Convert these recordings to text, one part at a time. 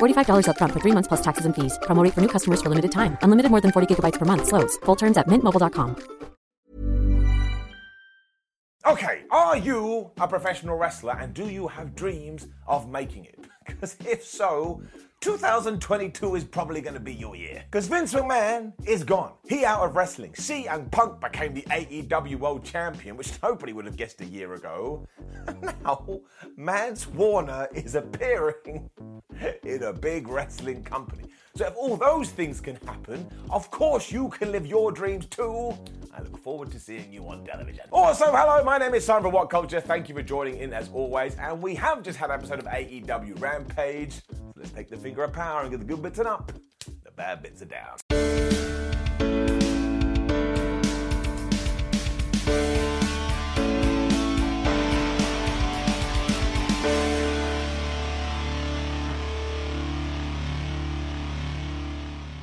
$45 upfront for three months plus taxes and fees. Promo for new customers for limited time. Unlimited more than 40 gigabytes per month. Slows. Full terms at mintmobile.com. Okay, are you a professional wrestler and do you have dreams of making it? Because if so, 2022 is probably going to be your year. Because Vince McMahon is gone. He out of wrestling. CM Punk became the AEW World Champion, which nobody would have guessed a year ago. Now, Mance Warner is appearing in a big wrestling company. So if all those things can happen, of course you can live your dreams too. I look forward to seeing you on television. Also, hello, my name is Simon from What Culture. Thank you for joining in as always. And we have just had an episode of AEW Rampage. Let's take the finger of power and get the good bits and up. The bad bits are down.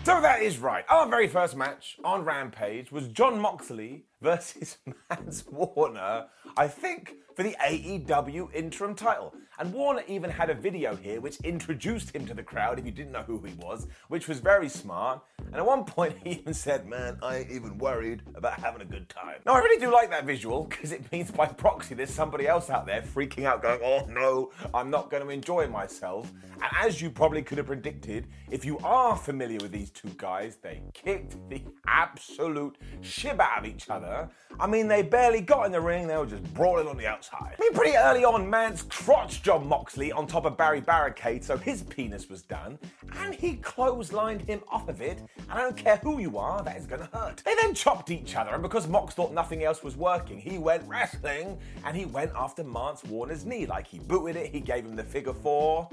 So that is right. Our very first match on Rampage was Jon Moxley versus Mance Warner, I think, for the AEW interim title. And Warner even had a video here which introduced him to the crowd if you didn't know who he was, which was very smart. And at one point he even said, Man, I ain't even worried about having a good time. Now I really do like that visual because it means by proxy there's somebody else out there freaking out, going, Oh no, I'm not going to enjoy myself. And as you probably could have predicted, if you are familiar with these two guys, they kicked the absolute shit out of each other. I mean, they barely got in the ring, they were just brawling on the outside. I mean, pretty early on, Mance crotched Jon Moxley on top of Barry Barricade, so his penis was done, and he clotheslined him off of it. And I don't care who you are, that is gonna hurt. They then chopped each other, and because Mox thought nothing else was working, he went wrestling and he went after Mance Warner's knee. Like he booted it, he gave him the figure four.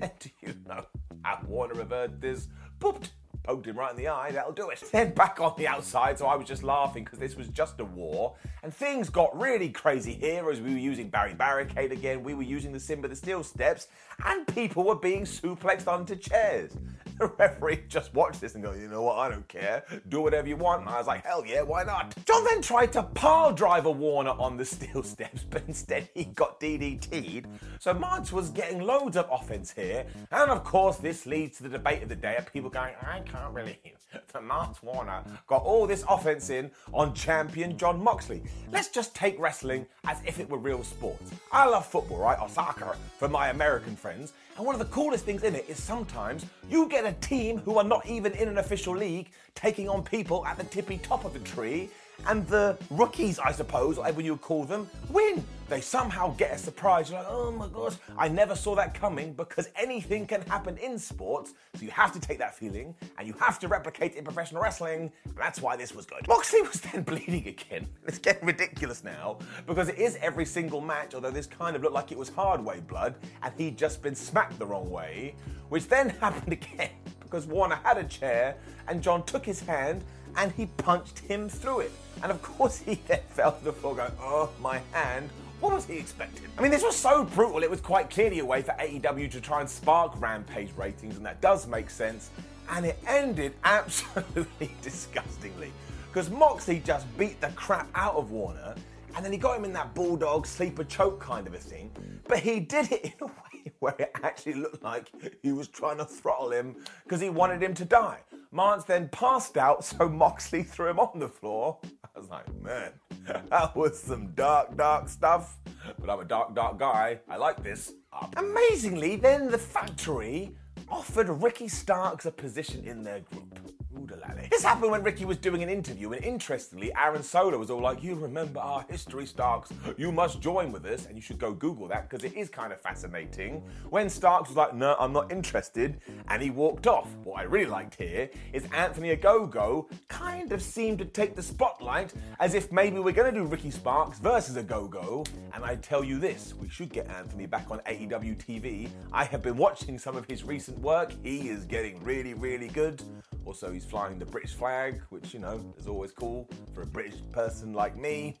And do you know how Warner reversed this? Booped poked him right in the eye, that'll do it. Then back on the outside, so I was just laughing because this was just a war. And things got really crazy here as we were using Barry Barricade again, we were using the Simba the Steel steps, and people were being suplexed onto chairs. The referee just watched this and go, you know what, I don't care. Do whatever you want. And I was like, hell yeah, why not? Jon then tried to pile drive a Warner on the steel steps, but instead he got DDT'd. So Mance was getting loads of offense here. And of course, this leads to the debate of the day of people going, I can't believe that Mance Warner got all this offense in on champion Jon Moxley. Let's just take wrestling as if it were real sports. I love football, right? Or soccer for my American friends. And one of the coolest things in it is sometimes you get a team who are not even in an official league taking on people at the tippy top of the tree, and the rookies, I suppose, whatever you call them, win. They somehow get a surprise. You're like, oh my gosh, I never saw that coming because anything can happen in sports. So you have to take that feeling and you have to replicate it in professional wrestling. And that's why this was good. Moxley was then bleeding again. It's getting ridiculous now because it is every single match, although this kind of looked like it was hard way blood and he'd just been smacked the wrong way, which then happened again because Warner had a chair and Jon took his hand and he punched him through it. And of course, he then fell to the floor going, Oh, my hand. What was he expecting? I mean, this was so brutal, it was quite clearly a way for AEW to try and spark Rampage ratings, and that does make sense. And it ended absolutely disgustingly. Because Moxley just beat the crap out of Warner, and then he got him in that bulldog sleeper choke kind of a thing. But he did it in a way where it actually looked like he was trying to throttle him because he wanted him to die. Mance then passed out, so Moxley threw him on the floor. I was like, man, that was some dark, dark stuff. But I'm a dark, dark guy. I like this. Amazingly, then the factory offered Ricky Starks a position in their group. This happened when Ricky was doing an interview, and interestingly, Aaron Solo was all like, You remember our history, Starks. You must join with us. And you should go Google that because it is kind of fascinating. When Starks was like, No, I'm not interested, and he walked off. What I really liked here is Anthony Ogogo kind of seemed to take the spotlight as if maybe we're going to do Ricky Starks versus Ogogo. And I tell you this, we should get Anthony back on AEW TV. I have been watching some of his recent work. He is getting really, really good. Also, he's flying the British flag, which, you know, is always cool for a British person like me.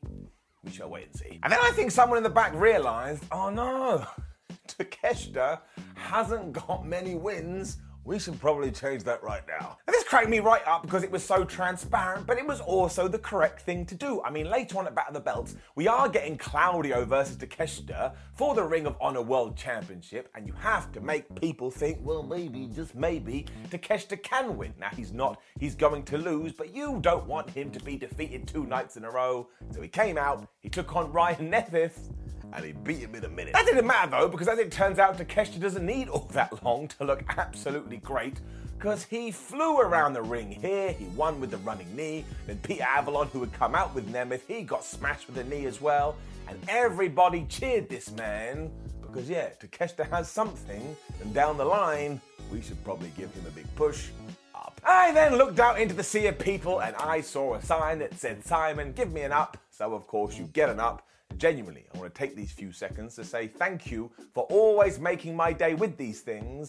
We shall wait and see. And then I think someone in the back realised oh no, Takeshita hasn't got many wins we should probably change that right now. And this cracked me right up because it was so transparent, but it was also the correct thing to do. I mean, later on at Battle of the Belts, we are getting Claudio versus Takeshita for the Ring of Honor World Championship, and you have to make people think, well, maybe, just maybe, Takeshita can win. Now, he's not, he's going to lose, but you don't want him to be defeated two nights in a row. So he came out, he took on Ryan Neville and he beat him in a minute. That didn't matter though, because as it turns out, Takeshita doesn't need all that long to look absolutely great. Because he flew around the ring here, he won with the running knee. Then Peter Avalon, who had come out with Nemeth, he got smashed with a knee as well. And everybody cheered this man because, yeah, Takeshita has something, and down the line, we should probably give him a big push up. I then looked out into the sea of people and I saw a sign that said, Simon, give me an up. So, of course, you get an up. Genuinely, I want to take these few seconds to say thank you for always making my day with these things.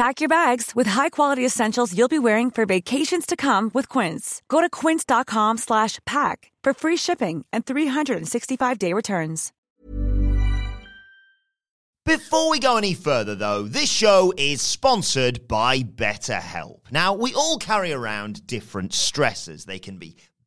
Pack your bags with high-quality essentials you'll be wearing for vacations to come with Quince. Go to quince.com slash pack for free shipping and 365-day returns. Before we go any further, though, this show is sponsored by BetterHelp. Now, we all carry around different stresses. They can be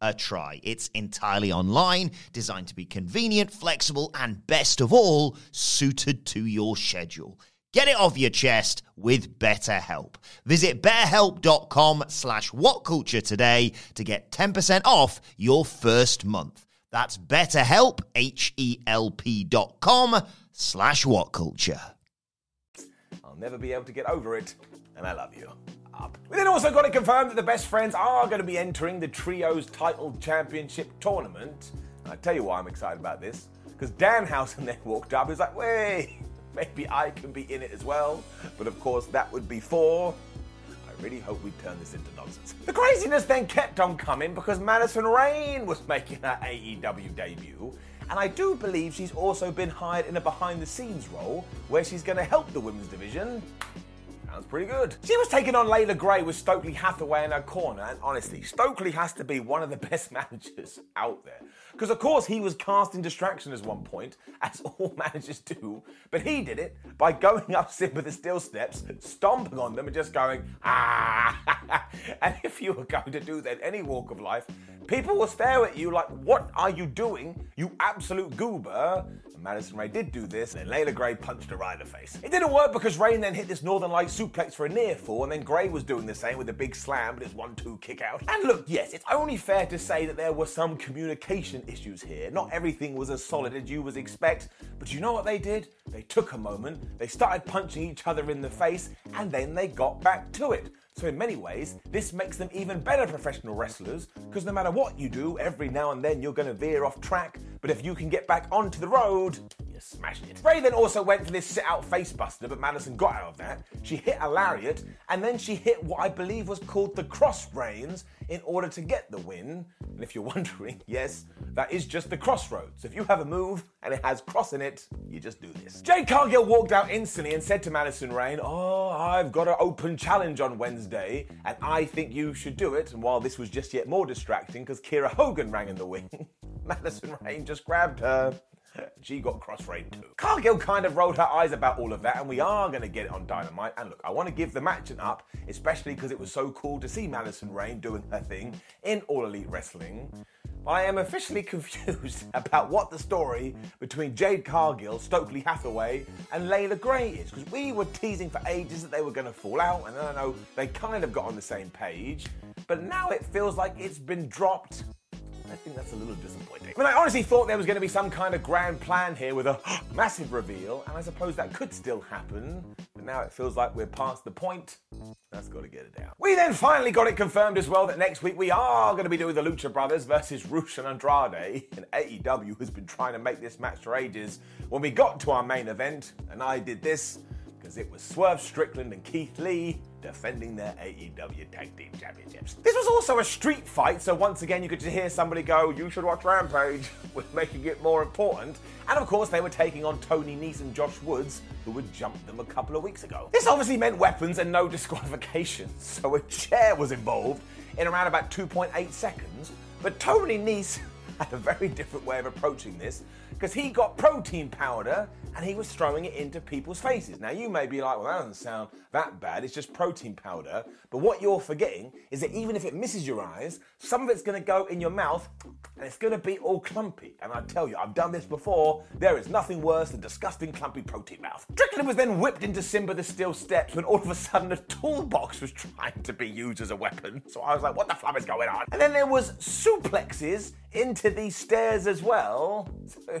a try. It's entirely online, designed to be convenient, flexible, and best of all, suited to your schedule. Get it off your chest with BetterHelp. Visit betterhelp.com slash whatculture today to get 10% off your first month. That's betterhelp, H-E-L-P dot com slash whatculture. I'll never be able to get over it, and I love you up. We then also got to confirm that the best friends are going to be entering the Trios Title Championship tournament. And I tell you why I'm excited about this. Because Danhausen then walked up. He was like, wait, maybe I can be in it as well. But of course, that would be four. I really hope we turn this into nonsense. The craziness then kept on coming because Madison Rayne was making her AEW debut. And I do believe she's also been hired in a behind the scenes role where she's going to help the women's division Sounds pretty good. She was taking on Leila Grey with Stokely Hathaway in her corner, and honestly, Stokely has to be one of the best managers out there. Because, of course, he was casting distraction at one point, as all managers do, but he did it by going up Simba the Steel Steps, stomping on them, and just going, ah. and if you were going to do that any walk of life, people will stare at you like, what are you doing, you absolute goober? And Madison Rayne did do this, and Leila Grey punched her right in the face. It didn't work because Rayne then hit this Northern Light suplex for a near fall, and then Grey was doing the same with a big slam and his one-two kick out. And look, yes, it's only fair to say that there was some communication issues here. Not everything was as solid as you would expect, but you know what they did? They took a moment, they started punching each other in the face, and then they got back to it. So, in many ways, this makes them even better professional wrestlers because no matter what you do, every now and then you're going to veer off track. But if you can get back onto the road, smashed it. Ray then also went for this sit out facebuster, but Madison got out of that. She hit a lariat, and then she hit what I believe was called the cross brains in order to get the win. And if you're wondering, yes, that is just the crossroads. If you have a move and it has cross in it, you just do this. Jade Cargill walked out instantly and said to Madison Rayne, Oh, I've got an open challenge on Wednesday, and I think you should do it. And while this was just yet more distracting because Kiera Hogan rang in the wing, Madison Rayne just grabbed her. She got cross-rayed too. Cargill kind of rolled her eyes about all of that, and we are going to get it on Dynamite. And look, I want to give the match an up, especially because it was so cool to see Madison Rayne doing her thing in All Elite Wrestling. But I am officially confused about what the story between Jade Cargill, Stokely Hathaway, and Leila Grey is. Because we were teasing for ages that they were going to fall out, and I know they kind of got on the same page. But now it feels like it's been dropped I think that's a little disappointing. I I honestly thought there was going to be some kind of grand plan here with a massive reveal, and I suppose that could still happen, but now it feels like we're past the point. That's got to get it out. We then finally got it confirmed as well that next week we are going to be doing the Lucha Brothers versus Rush and Andrade, and AEW has been trying to make this match for ages. When we got to our main event, and I did this, because it was Swerve Strickland and Keith Lee defending their AEW Tag Team Championships. This was also a street fight, so once again you could just hear somebody go, You should watch Rampage, with making it more important. And of course, they were taking on Tony Nese and Josh Woods, who had jumped them a couple of weeks ago. This obviously meant weapons and no disqualifications, so a chair was involved in around about 2.8 seconds. But Tony Nese had a very different way of approaching this because he got protein powder and he was throwing it into people's faces. Now, you may be like, well, that doesn't sound that bad, it's just protein powder. But what you're forgetting is that even if it misses your eyes, some of it's going to go in your mouth and it's going to be all clumpy. And I tell you, I've done this before, there is nothing worse than disgusting, clumpy protein mouth. Strickland was then whipped into Simba the Steel Steps when all of a sudden a toolbox was trying to be used as a weapon. So I was like, what the flap is going on? And then there was suplexes into these stairs as well. So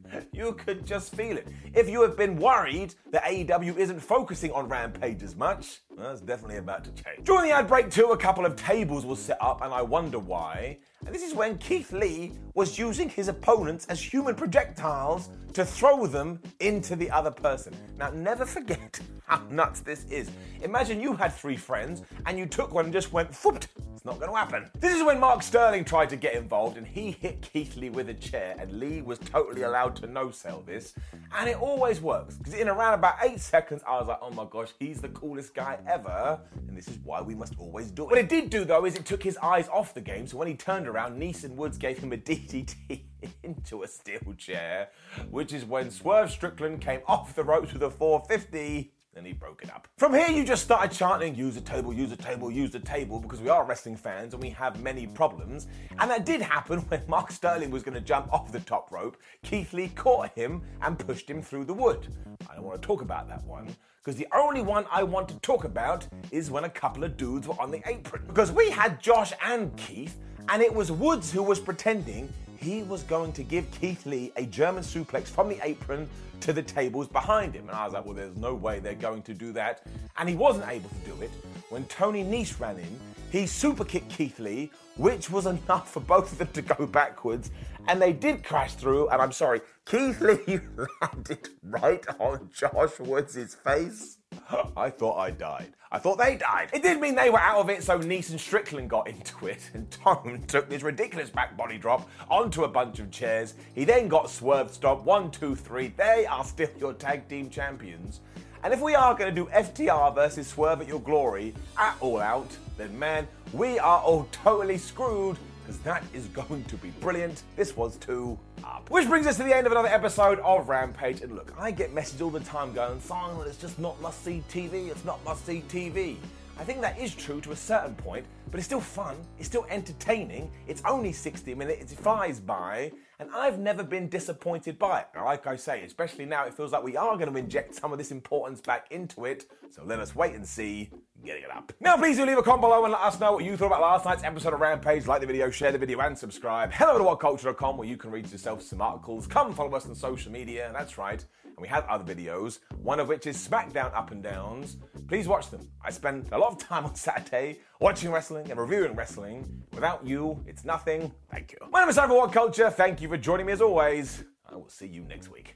you could just feel it. If you have been worried that AEW isn't focusing on Rampage as much, well, that's definitely about to change. During the ad break, too, a couple of tables were set up, and I wonder why. And this is when Keith Lee was using his opponents as human projectiles to throw them into the other person. Now, never forget how nuts this is. Imagine you had three friends and you took one and just went fooped. It's not going to happen. This is when Mark Sterling tried to get involved and he hit Keith Lee with a chair, and Lee was totally allowed to no sell this. And it always works because in around about eight seconds, I was like, oh my gosh, he's the coolest guy ever. And this is why we must always do it. What it did do though is it took his eyes off the game. So when he turned around, Neeson Woods gave him a DDT into a steel chair, which is when Swerve Strickland came off the ropes with a 450 and he broke it up. From here, you just started chanting, use the table, use the table, use the table, because we are wrestling fans and we have many problems. And that did happen when Mark Sterling was going to jump off the top rope. Keith Lee caught him and pushed him through the wood. I don't want to talk about that one, because the only one I want to talk about is when a couple of dudes were on the apron. Because we had Josh and Keith, and it was Woods who was pretending he was going to give Keith Lee a German suplex from the apron to the tables behind him. And I was like, well, there's no way they're going to do that. And he wasn't able to do it when Tony Nese ran in he super kicked Keith Lee, which was enough for both of them to go backwards, and they did crash through. And I'm sorry, Keith Lee landed right on Josh Woods' face. I thought I died. I thought they died. It did mean they were out of it, so and Strickland got into it, and Tom took this ridiculous back body drop onto a bunch of chairs. He then got swerved stop. One, two, three. They are still your tag team champions. And if we are going to do FTR versus Swerve at Your Glory at All Out, then man, we are all totally screwed because that is going to be brilliant. This was too up. Which brings us to the end of another episode of Rampage. And look, I get messages all the time going, Simon, it's just not must see TV, it's not must see TV. I think that is true to a certain point, but it's still fun, it's still entertaining, it's only 60 minutes, it flies by, and I've never been disappointed by it. Like I say, especially now it feels like we are going to inject some of this importance back into it, so let us wait and see getting it up. Now, please do leave a comment below and let us know what you thought about last night's episode of Rampage. Like the video, share the video, and subscribe. Head over to whatculture.com where you can read yourself some articles. Come follow us on social media, that's right. And we have other videos, one of which is SmackDown Up and Downs. Please watch them. I spend a lot of time on Saturday watching wrestling and reviewing wrestling. Without you, it's nothing. Thank you. My name is Simon What Culture. Thank you for joining me as always. I will see you next week.